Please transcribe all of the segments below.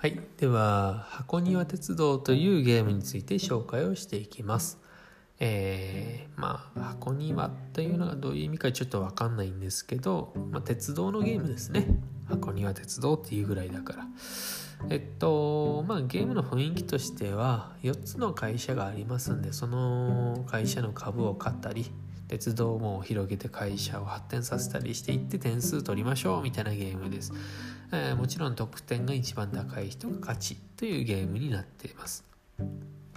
はい、では箱庭鉄道というゲームについて紹介をしていきます。えー、まあ箱庭というのがどういう意味かちょっと分かんないんですけど、まあ、鉄道のゲームですね。箱庭鉄道っていうぐらいだから。えっとまあゲームの雰囲気としては4つの会社がありますんでその会社の株を買ったり鉄道網を広げて会社を発展させたりしていって点数取りましょうみたいなゲームです、えー、もちろん得点が一番高い人が勝ちというゲームになっています。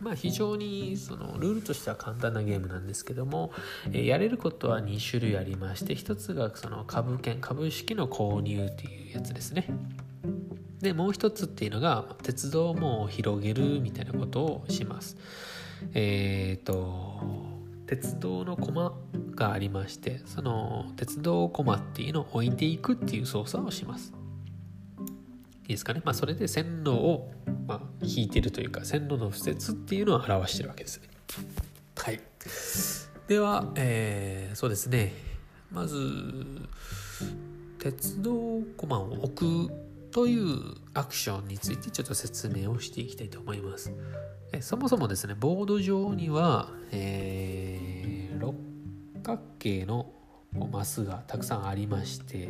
まあ非常にそのルールとしては簡単なゲームなんですけども、え、やれることは2種類ありまして1つがその株券株式の購入っていうやつですね。でもう一つっていうのが鉄道網を広げるみたいなことをします。えっ、ー、と鉄道の駒がありましてその鉄道駒っていうのを置いていくっていう操作をします。いいですかね。まあそれで線路を、まあ、引いてるというか線路の敷設っていうのを表してるわけですね。はい。では、えー、そうですね。まず鉄道駒を置くというアクションについてちょっと説明をしていきたいと思います。そもそもですねボード上には、えー、六角形のマスがたくさんありまして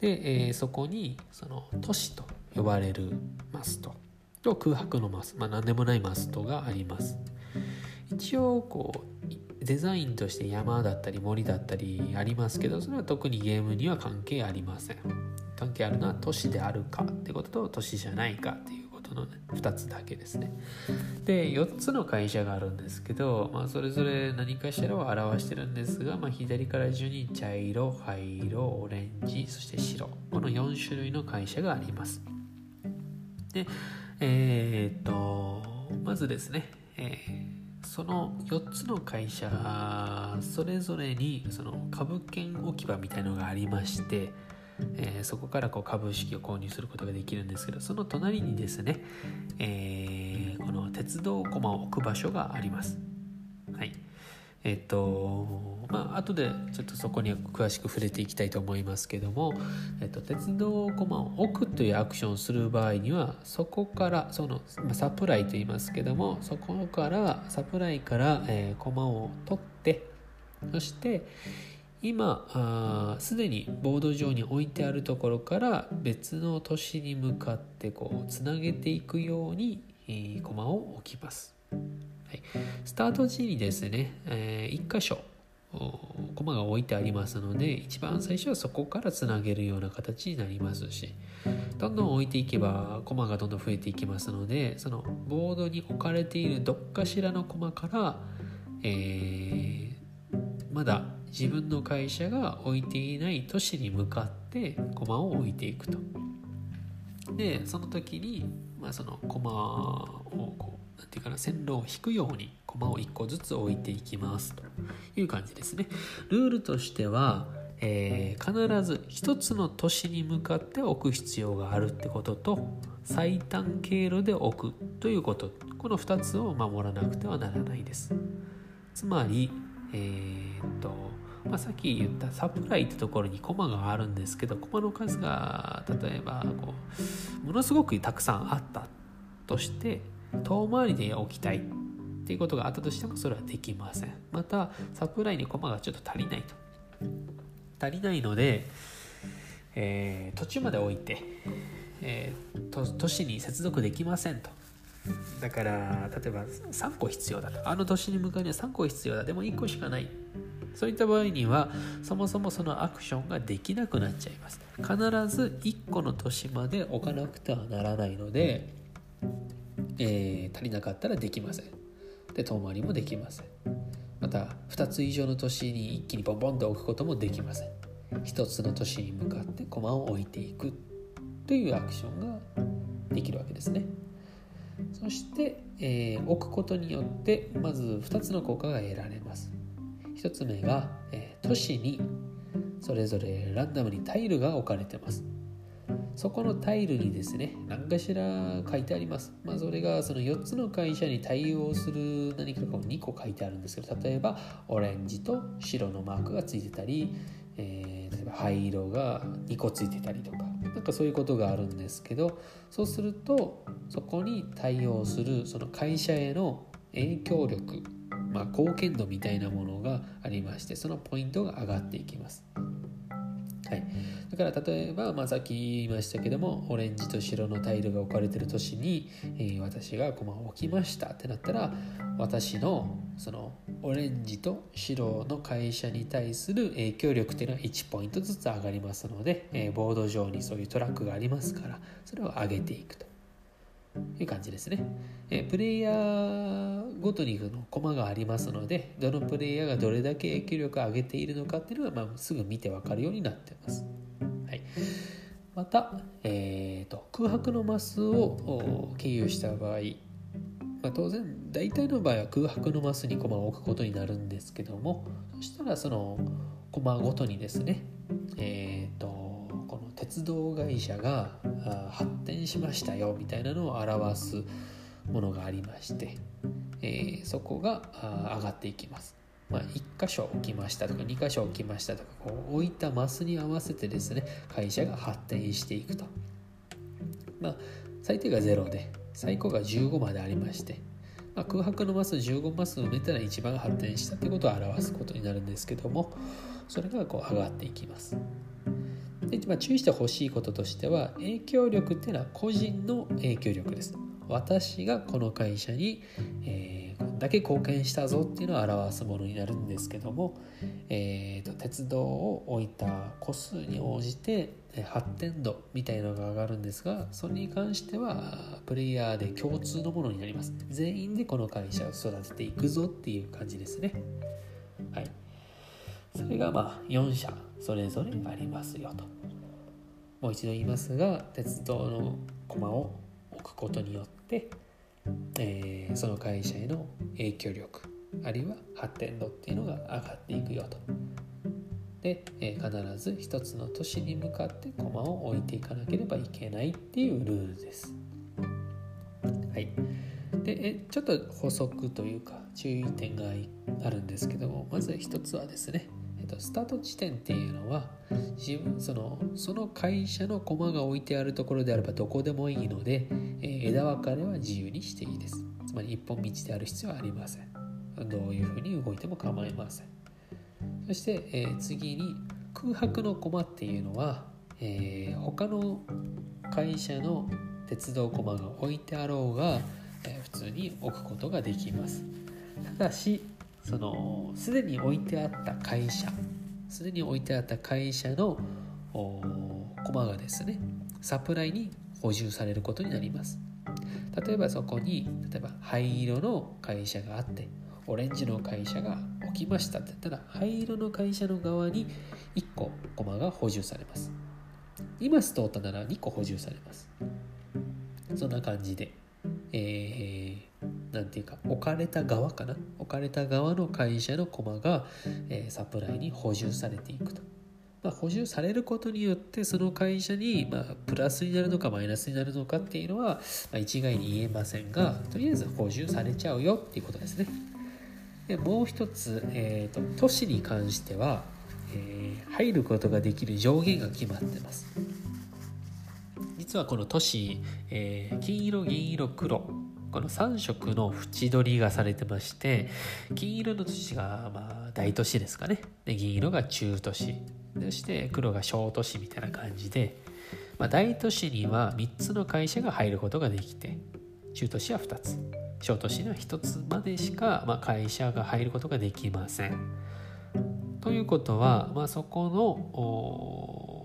で、えー、そこにその都市と呼ばれるマストと空白のマス、まあ、何でもないマストがあります。一応こうデザインとして山だったり森だったりありますけどそれは特にゲームには関係ありません。関係あるのは都市であるかってことと都市じゃないかっていうことの、ね、2つだけですね。で4つの会社があるんですけど、まあ、それぞれ何かしらを表してるんですが、まあ、左から順に茶色灰色オレンジそして白この4種類の会社があります。でえー、っとまずですね、えー、その4つの会社それぞれにその株券置き場みたいのがありましてえー、そこからこう株式を購入することができるんですけどその隣にですね、えー、この鉄道駒を置く場所があります。はいえっ、とまあ後でちょっとそこに詳しく触れていきたいと思いますけども、えっと、鉄道駒を置くというアクションをする場合にはそこからその、ま、サプライと言いますけどもそこからサプライから、えー、駒を取ってそして今すでにボード上に置いてあるところから別の都市に向かってこうつなげていくように、えー、駒を置きます、はい、スタート時にですね、えー、1箇所駒が置いてありますので一番最初はそこからつなげるような形になりますしどんどん置いていけば駒がどんどん増えていきますのでそのボードに置かれているどっかしらの駒から、えー、まだ自分の会社が置いていない都市に向かって駒を置いていくと。でその時に、まあ、その駒をこうなんていうかな線路を引くように駒を1個ずつ置いていきますという感じですね。ルールとしては、えー、必ず1つの都市に向かって置く必要があるってことと最短経路で置くということこの2つを守らなくてはならないです。つまり、えー、っとまあ、さっき言ったサプライってところにコマがあるんですけどコマの数が例えばこうものすごくたくさんあったとして遠回りで置きたいっていうことがあったとしてもそれはできません。またサプライにコマがちょっと足りないと。足りないので、えー、途中まで置いて、えー、都市に接続できませんと。だから例えば3個必要だと。あの都市に向かうには3個必要だ。でも1個しかない。そういった場合にはそもそもそのアクションができなくなっちゃいます。必ず1個の都市まで置かなくてはならないので、えー、足りなかったらできません。で遠回りもできません。また2つ以上の都市に一気にボンボンと置くこともできません。1つの都市に向かって駒を置いていくというアクションができるわけですね。そして、えー、置くことによってまず2つの効果が得られます。1つ目が、えー、都市にそれぞれランダムにタイルが置かれてます。そこのタイルにですね何かしら書いてあります、まあ、それがその4つの会社に対応する何かを2個書いてあるんですけど例えばオレンジと白のマークがついてたり、えー、例えば灰色が2個ついてたりとかなんかそういうことがあるんですけどそうするとそこに対応するその会社への影響力、まあ、貢献度みたいなものがありましてそのポイントが上がっていきます。はい、だから例えば、まあ、さっき言いましたけどもオレンジと白のタイルが置かれてる都市に、えー、私が駒を置きましたってなったら私のそのオレンジと白の会社に対する影響力っていうのは1ポイントずつ上がりますので、え、ボード上にそういうトラックがありますからそれを上げていくという感じですね。えプレイヤーごとにのコマがありますので、どのプレイヤーがどれだけ影響力を上げているのかっていうのが、まあ、すぐ見てわかるようになっています。はい、また、えーと、空白のマスを経由した場合、まあ、当然大体の場合は空白のマスにコマを置くことになるんですけどもそしたらそのコマごとにですねえっ、ー、とこの鉄道会社が発展しましたよみたいなのを表すものがありまして、えー、そこが上がっていきます。まあ、1箇所置きましたとか2箇所置きましたとかこう置いたマスに合わせてですね会社が発展していくと。まあ、最低が0で最高が15までありまして、まあ、空白のマス15マス埋めたら1番が発展したということを表すことになるんですけどもそれがこう上がっていきます。で、まあ、注意してほしいこととしては影響力っていうのは個人の影響力です私がこの会社に、えー、だけ貢献したぞっていうのを表すものになるんですけども、えーと、鉄道を置いた個数に応じて発展度みたいのが上がるんですがそれに関してはプレイヤーで共通のものになります。全員でこの会社を育てていくぞっていう感じですね。はい。それがまあ4社それぞれありますよと。もう一度言いますが鉄道の駒を置くことによって、えー、その会社への影響力あるいは発展度っていうのが上がっていくよと。で、えー、必ず一つの都市に向かって駒を置いていかなければいけないっていうルールです。はい。でえちょっと補足というか注意点があるんですけどもまず一つはですねと、スタート地点っていうのは自分そのその会社の駒が置いてあるところであればどこでもいいので、枝分かれは自由にしていいです。つまり一本道である必要はありません。どういうふうに動いても構いません。そして、え、次に空白の駒っていうのは、えー、他の会社の鉄道駒が置いてあろうが、え、普通に置くことができます。ただしそのすでに置いてあった会社すでに置いてあった会社のコマがですねサプライに補充されることになります。例えばそこに例えば灰色の会社があってオレンジの会社が置きましたって言ったら灰色の会社の側に1個コマが補充されます。今ストータなら2個補充されます。そんな感じでえー、ていうか置かれた側かな？置かれた側の会社のコマが、えー、サプライに補充されていくと。まあ、補充されることによってその会社に、まあ、プラスになるのかマイナスになるのかっていうのは、まあ、一概に言えませんがとりあえず補充されちゃうよっていうことですね。でもう一つ、えーと、都市に関しては、えー、入ることができる上限が決まってます。実はこの都市、えー、金色銀色黒この3色の縁取りがされてまして金色の都市がまあ大都市ですかねで銀色が中都市そして黒が小都市みたいな感じで、まあ、大都市には3つの会社が入ることができて中都市は2つ小都市には1つまでしか、まあ、会社が入ることができません。ということは、まあ、そこの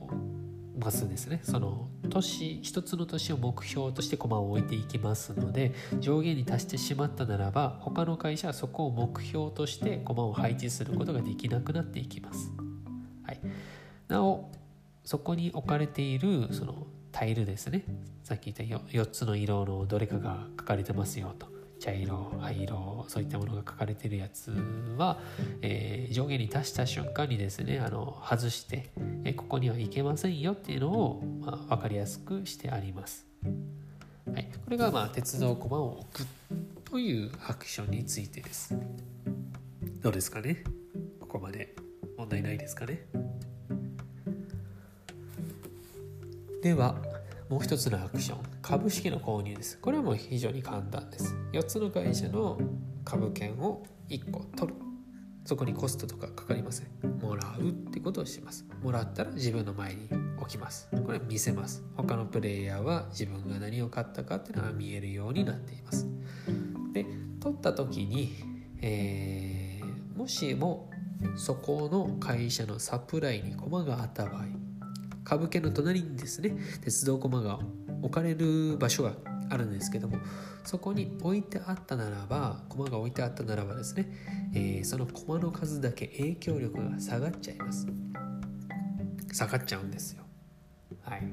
マスですねその都市一つの都市を目標として駒を置いていきますので上限に達してしまったならば他の会社はそこを目標として駒を配置することができなくなっていきます、なおそこに置かれているそのタイルですね。さっき言った 4, つの色のどれかが書かれてますよと。茶色灰色そういったものが書かれてるやつは、えー、上下に達した瞬間にですねあの外して、えー、ここにはいけませんよっていうのを、まあ、分かりやすくしてあります。はい、これが、まあ、鉄道駒を置くというアクションについてです。どうですかね？ここまで。問題ないですかね？ではもう一つのアクション株式の購入です。これはもう非常に簡単です。4つの会社の株券を1個取る。そこにコストとかかかりません。もらうってことをします。もらったら自分の前に置きます。これ見せます。他のプレイヤーは自分が何を買ったかっていうのが見えるようになっています。で取った時に、えー、もしもそこの会社のサプライに駒があった場合株券の隣にですね鉄道駒が置かれる場所があるんですけどもそこに置いてあったならば駒が置いてあったならばですね、えー、その駒の数だけ影響力が下がっちゃいます。下がっちゃうんですよ。はい。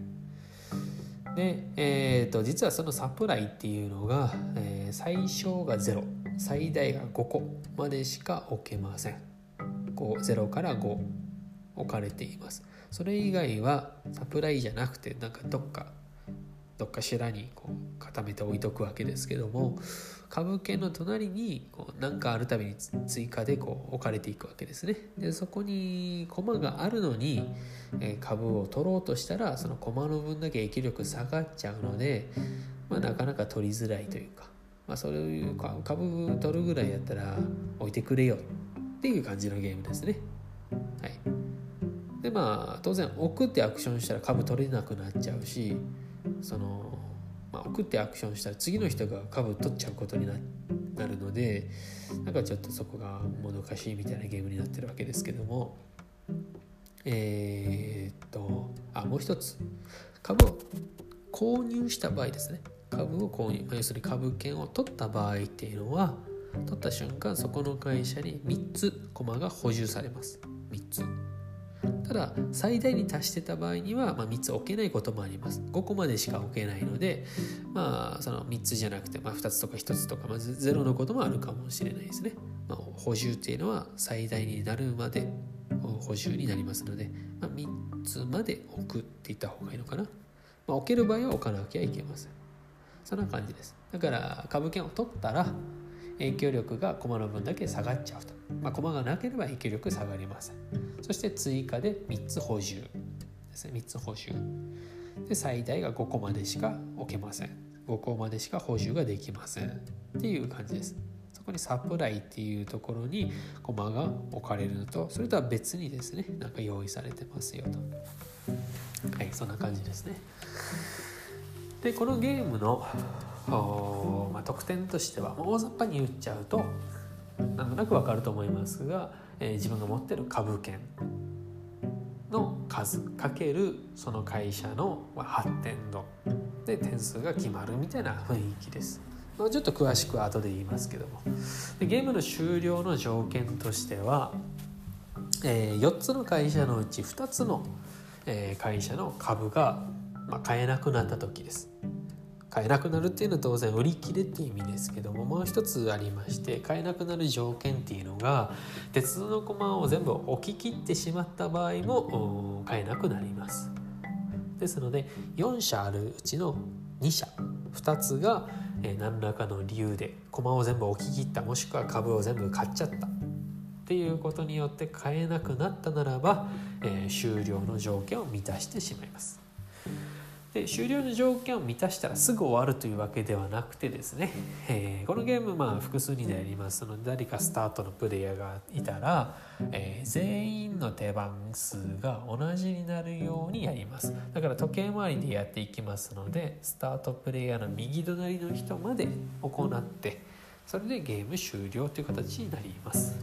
で、えーと、実はそのサプライっていうのが、えー、最小が0最大が5個までしか置けません。0から5置かれています。それ以外はサプライじゃなくてなんかどっかどっかしらにこう固めて置いとくわけですけども株券の隣に何かあるたびに追加でこう置かれていくわけですね。でそこに駒があるのに、え株を取ろうとしたらその駒の分だけ影響力下がっちゃうので、まあ、なかなか取りづらいというか、まあ、そういう株取るぐらいやったら置いてくれよっていう感じのゲームですね。はい。でまあ当然置くってアクションしたら株取れなくなっちゃうしその、まあ、送ってアクションしたら次の人が株取っちゃうことになるのでなんかちょっとそこがもどかしいみたいなゲームになってるわけですけども。えー、っとあもう一つ。株を購入した場合ですね。株を購入、まあ、要するに株券を取った場合っていうのは取った瞬間そこの会社に3つコマが補充されます。3つ。ただ最大に達してた場合には、まあ、3つ置けないこともあります。5個までしか置けないのでまあその3つじゃなくて、まあ、2つとか1つとか、まず0のこともあるかもしれないですね、まあ、補充っていうのは最大になるまで補充になりますので、まあ、3つまで置くって言った方がいいのかな、まあ、置ける場合は置かなきゃいけません。そんな感じです。だから株券を取ったら影響力が駒の分だけ下がっちゃうと、まあ、駒がなければ影響力下がりません。そして追加で3つ補充。ですね。3つ補充。で最大が5個までしか置けません。5個までしか補充ができません。っていう感じです。そこにサプライっていうところに駒が置かれるのとそれとは別にですねなんか用意されてますよと。はいそんな感じですね。でこのゲームのまあ、得点としては大雑把に言っちゃうとなんとなくわかると思いますが、えー、自分が持ってる株券の数かけるその会社の発展度で点数が決まるみたいな雰囲気です。まあ、ちょっと詳しく後で言いますけどもでゲームの終了の条件としては、えー、4つの会社のうち2つの、えー、会社の株が、まあ、買えなくなった時です。買えなくなるっていうのは当然売り切れっていう意味ですけどももう一つありまして買えなくなる条件っていうのが鉄道の駒を全部置き切ってしまった場合も買えなくなります。ですので4社あるうちの2社2つが何らかの理由で駒を全部置き切ったもしくは株を全部買っちゃった。っていうことによって買えなくなったならば、えー、終了の条件を満たしてしまいます。で終了の条件を満たしたらすぐ終わるというわけではなくてですね、えー、このゲームまあ複数人でやります。ので誰かスタートのプレイヤーがいたら、えー、全員の手番数が同じになるようにやります。だから時計回りでやっていきますのでスタートプレイヤーの右隣の人まで行ってそれでゲーム終了という形になります、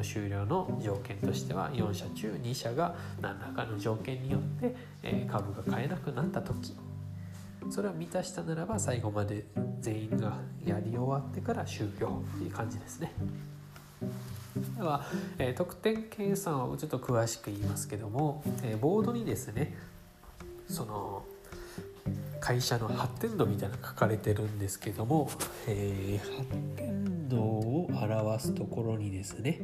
の終了の条件としては4社中2社が何らかの条件によって、株が買えなくなった時それを満たしたならば最後まで全員がやり終わってから終了っていう感じですね。では、え、得点計算をちょっと詳しく言いますけども、え、ボードにですねその会社の発展度みたいなの書かれてるんですけども、えー、発展度を表すところにですね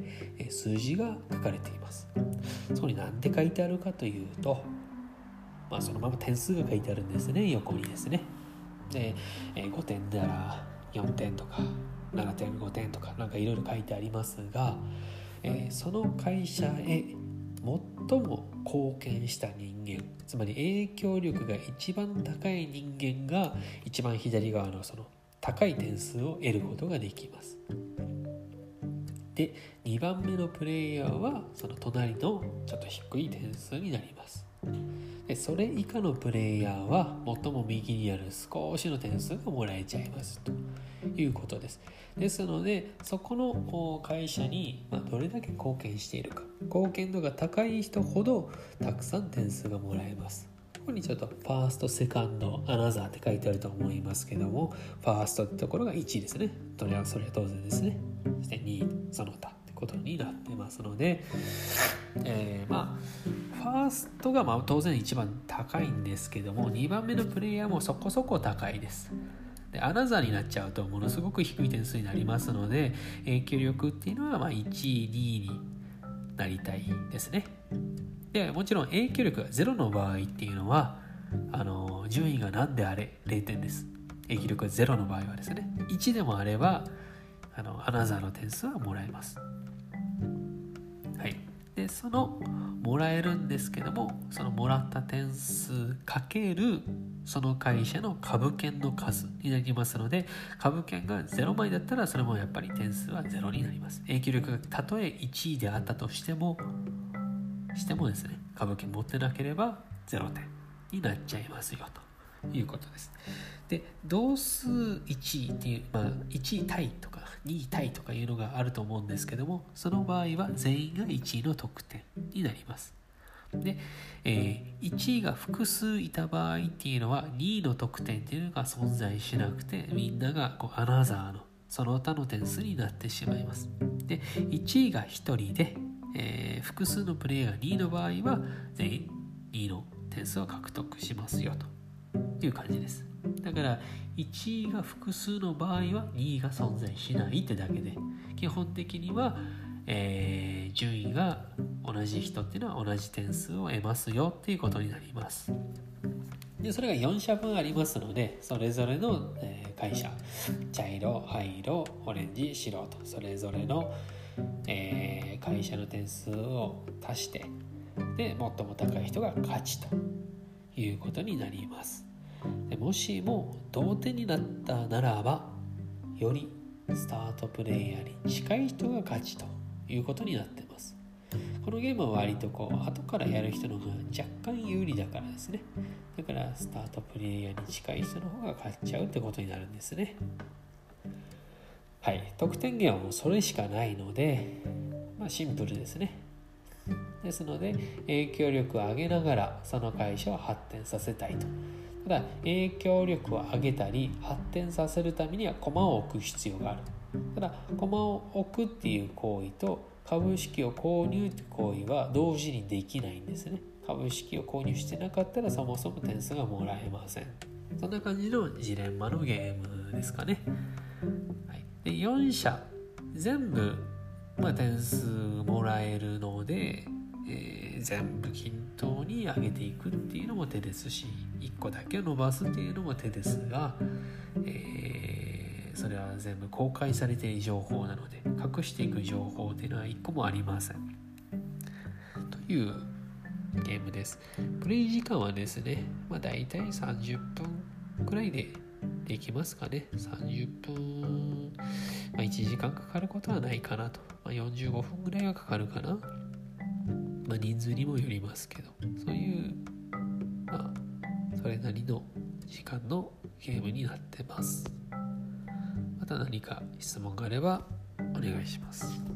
数字が書かれています。そこに何て書いてあるかというと、まあ、そのまま点数が書いてあるんですね。横にですね。で5点なら4点とか7点5点とかなんかいろいろ書いてありますが、え、その会社へ最も貢献した人間つまり影響力が一番高い人間が一番左側のその高い点数を得ることができます。で2番目のプレイヤーはその隣のちょっと低い点数になります。でそれ以下のプレイヤーは最も右にある少しの点数がもらえちゃいますと。いうことです。ですのでそこの会社にどれだけ貢献しているか。貢献度が高い人ほどたくさん点数がもらえます。ここにちょっとファースト、セカンド、アナザーって書いてあると思いますけどもファーストってところが1位ですね。それはそれは当然ですね。そして2位その他ってことになってますので、えー、まあファーストがまあ当然一番高いんですけども2番目のプレイヤーもそこそこ高いです。でアナザーになっちゃうとものすごく低い点数になりますので影響力っていうのはま1位2位になりたいですね。でもちろん影響力が0の場合っていうのはあの順位が何であれ0点です。影響力が0の場合はですね1でもあればあのアナザーの点数はもらえます。はい。でそのもらえるんですけどもそのもらった点数かけるその会社の株券の数になりますので株券が0枚だったらそれもやっぱり点数は0になります。影響力がたとえ1位であったとしてもしてもですね株券持ってなければ0点になっちゃいますよということです。で同数1位っていう、まあ、1位タイとか2位タイとかいうのがあると思うんですけどもその場合は全員が1位の得点になります。で、えー、1位が複数いた場合っていうのは2位の得点っていうのが存在しなくてみんながこうアナザーのその他の点数になってしまいます。で1位が1人で、えー、複数のプレイヤーが2の場合は全員2の点数を獲得しますよという感じです。だから1位が複数の場合は2位が存在しないってだけで基本的にはえー、順位が同じ人っていうのは同じ点数を得ますよっていうことになりますでそれが4社分ありますのでそれぞれの、えー、会社茶色灰色オレンジ白とそれぞれの、えー、会社の点数を足してで最も高い人が勝ちということになります。でもしも同点になったならばよりスタートプレイヤーに近い人が勝ちということになってます。このゲームは割とこう後からやる人の方が若干有利だからですね。だからスタートプレイヤーに近い人の方が勝っちゃうってことになるんですね。はい。得点源はもうそれしかないのでまあシンプルですね。ですので影響力を上げながらその会社を発展させたいと。ただ影響力を上げたり発展させるためには駒を置く必要がある。ただ駒を置くっていう行為と株式を購入っていう行為は同時にできないんですね。株式を購入してなかったらそもそも点数がもらえません。そんな感じのジレンマのゲームですかね、で4社。全部、まあ、点数もらえるので、えー、全部均等に上げていくっていうのも手ですし1個だけ伸ばすっていうのも手ですが、えーそれは全部公開されている情報なので隠していく情報っていうのは1個もありません。というゲームです。プレイ時間はですね、まあ、大体30分くらいでできますかね。30分、まあ、1時間かかることはないかなと、まあ、45分ぐらいはかかるかな、まあ、人数にもよりますけど。そういうまあそれなりの時間のゲームになってます。また何か質問があればお願いします。